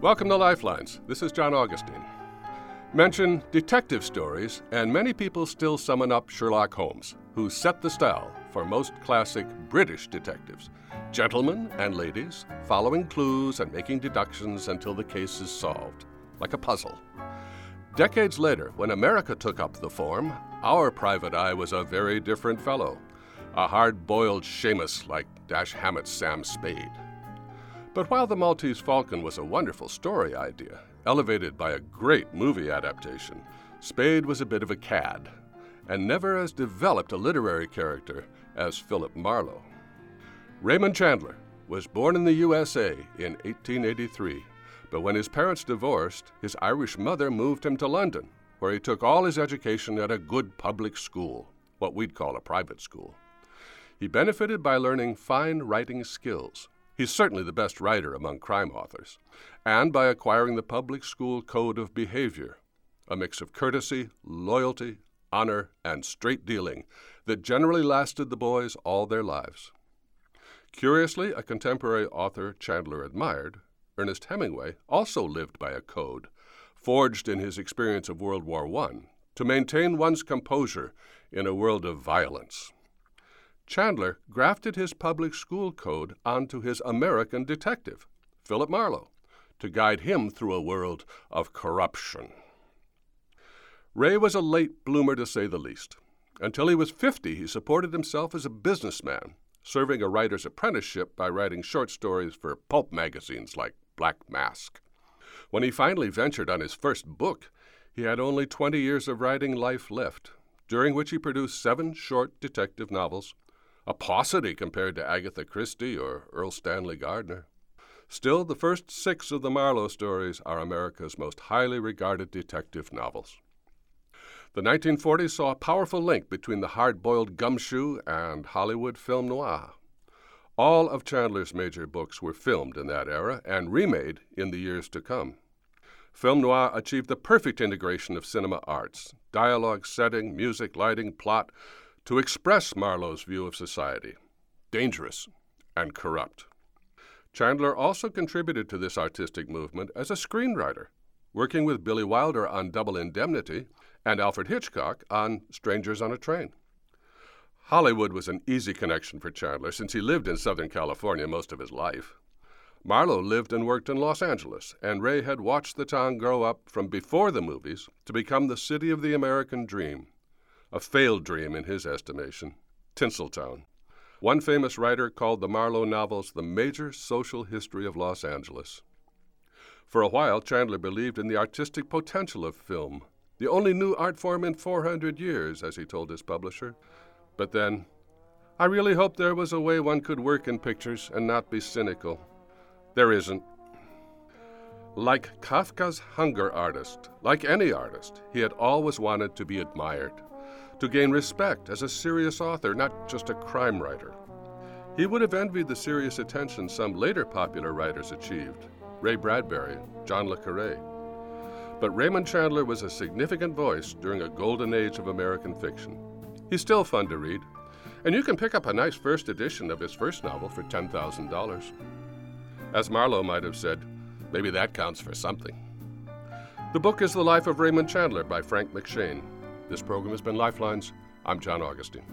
Welcome to Lifelines. This is John Augustine. Mention detective stories, and many people still summon up Sherlock Holmes, who set the style for most classic British detectives. Gentlemen and ladies, following clues and making deductions until the case is solved, like a puzzle. Decades later, when America took up the form, our private eye was a very different fellow. A hard boiled shamus like Dash Hammett's Sam Spade. But while The Maltese Falcon was a wonderful story idea, elevated by a great movie adaptation, Spade was a bit of a cad, and never as developed a literary character as Philip Marlowe. Raymond Chandler was born in the USA in 1883, but when his parents divorced, his Irish mother moved him to London, where he took all his education at a good public school, what we'd call a private school. He benefited by learning fine writing skills He's certainly the best writer among crime authors, and by acquiring the public school code of behavior, a mix of courtesy, loyalty, honor, and straight dealing that generally lasted the boys all their lives. Curiously, a contemporary author Chandler admired, Ernest Hemingway, also lived by a code, forged in his experience of World War I, to maintain one's composure in a world of violence. Chandler grafted his public school code onto his American detective, Philip Marlowe, to guide him through a world of corruption. Ray was a late bloomer to say the least. Until he was 50, he supported himself as a businessman, serving a writer's apprenticeship by writing short stories for pulp magazines like Black Mask. When he finally ventured on his first book, he had only 20 years of writing life left, during which he produced seven short detective novels a paucity compared to Agatha Christie or Erle Stanley Gardner. Still, the first six of the Marlowe stories are America's most highly regarded detective novels. The 1940s saw a powerful link between the hard boiled gumshoe and Hollywood film noir. All of Chandler's major books were filmed in that era and remade in the years to come. Film noir achieved the perfect integration of cinema arts dialogue, setting, music, lighting, plot to express Marlowe's view of society dangerous and corrupt. Chandler also contributed to this artistic movement as a screenwriter, working with Billy Wilder on Double Indemnity and Alfred Hitchcock on Strangers on a Train. Hollywood was an easy connection for Chandler since he lived in Southern California most of his life. Marlowe lived and worked in Los Angeles, and Ray had watched the town grow up from before the movies to become the city of the American dream a failed dream in his estimation, Tinseltown. One famous writer called the Marlowe novels the major social history of Los Angeles. For a while, Chandler believed in the artistic potential of film, the only new art form in 400 years, as he told his publisher. But then, I really hoped there was a way one could work in pictures and not be cynical. There isn't. Like Kafka's hunger artist, like any artist, he had always wanted to be admired to gain respect as a serious author, not just a crime writer. He would have envied the serious attention some later popular writers achieved Ray Bradbury, John Le Carre. But Raymond Chandler was a significant voice during a golden age of American fiction. He's still fun to read, and you can pick up a nice first edition of his first novel for $10,000. As Marlowe might have said, maybe that counts for something. The book is The Life of Raymond Chandler by Frank McShane. This program has been Lifelines. I'm John Augustine.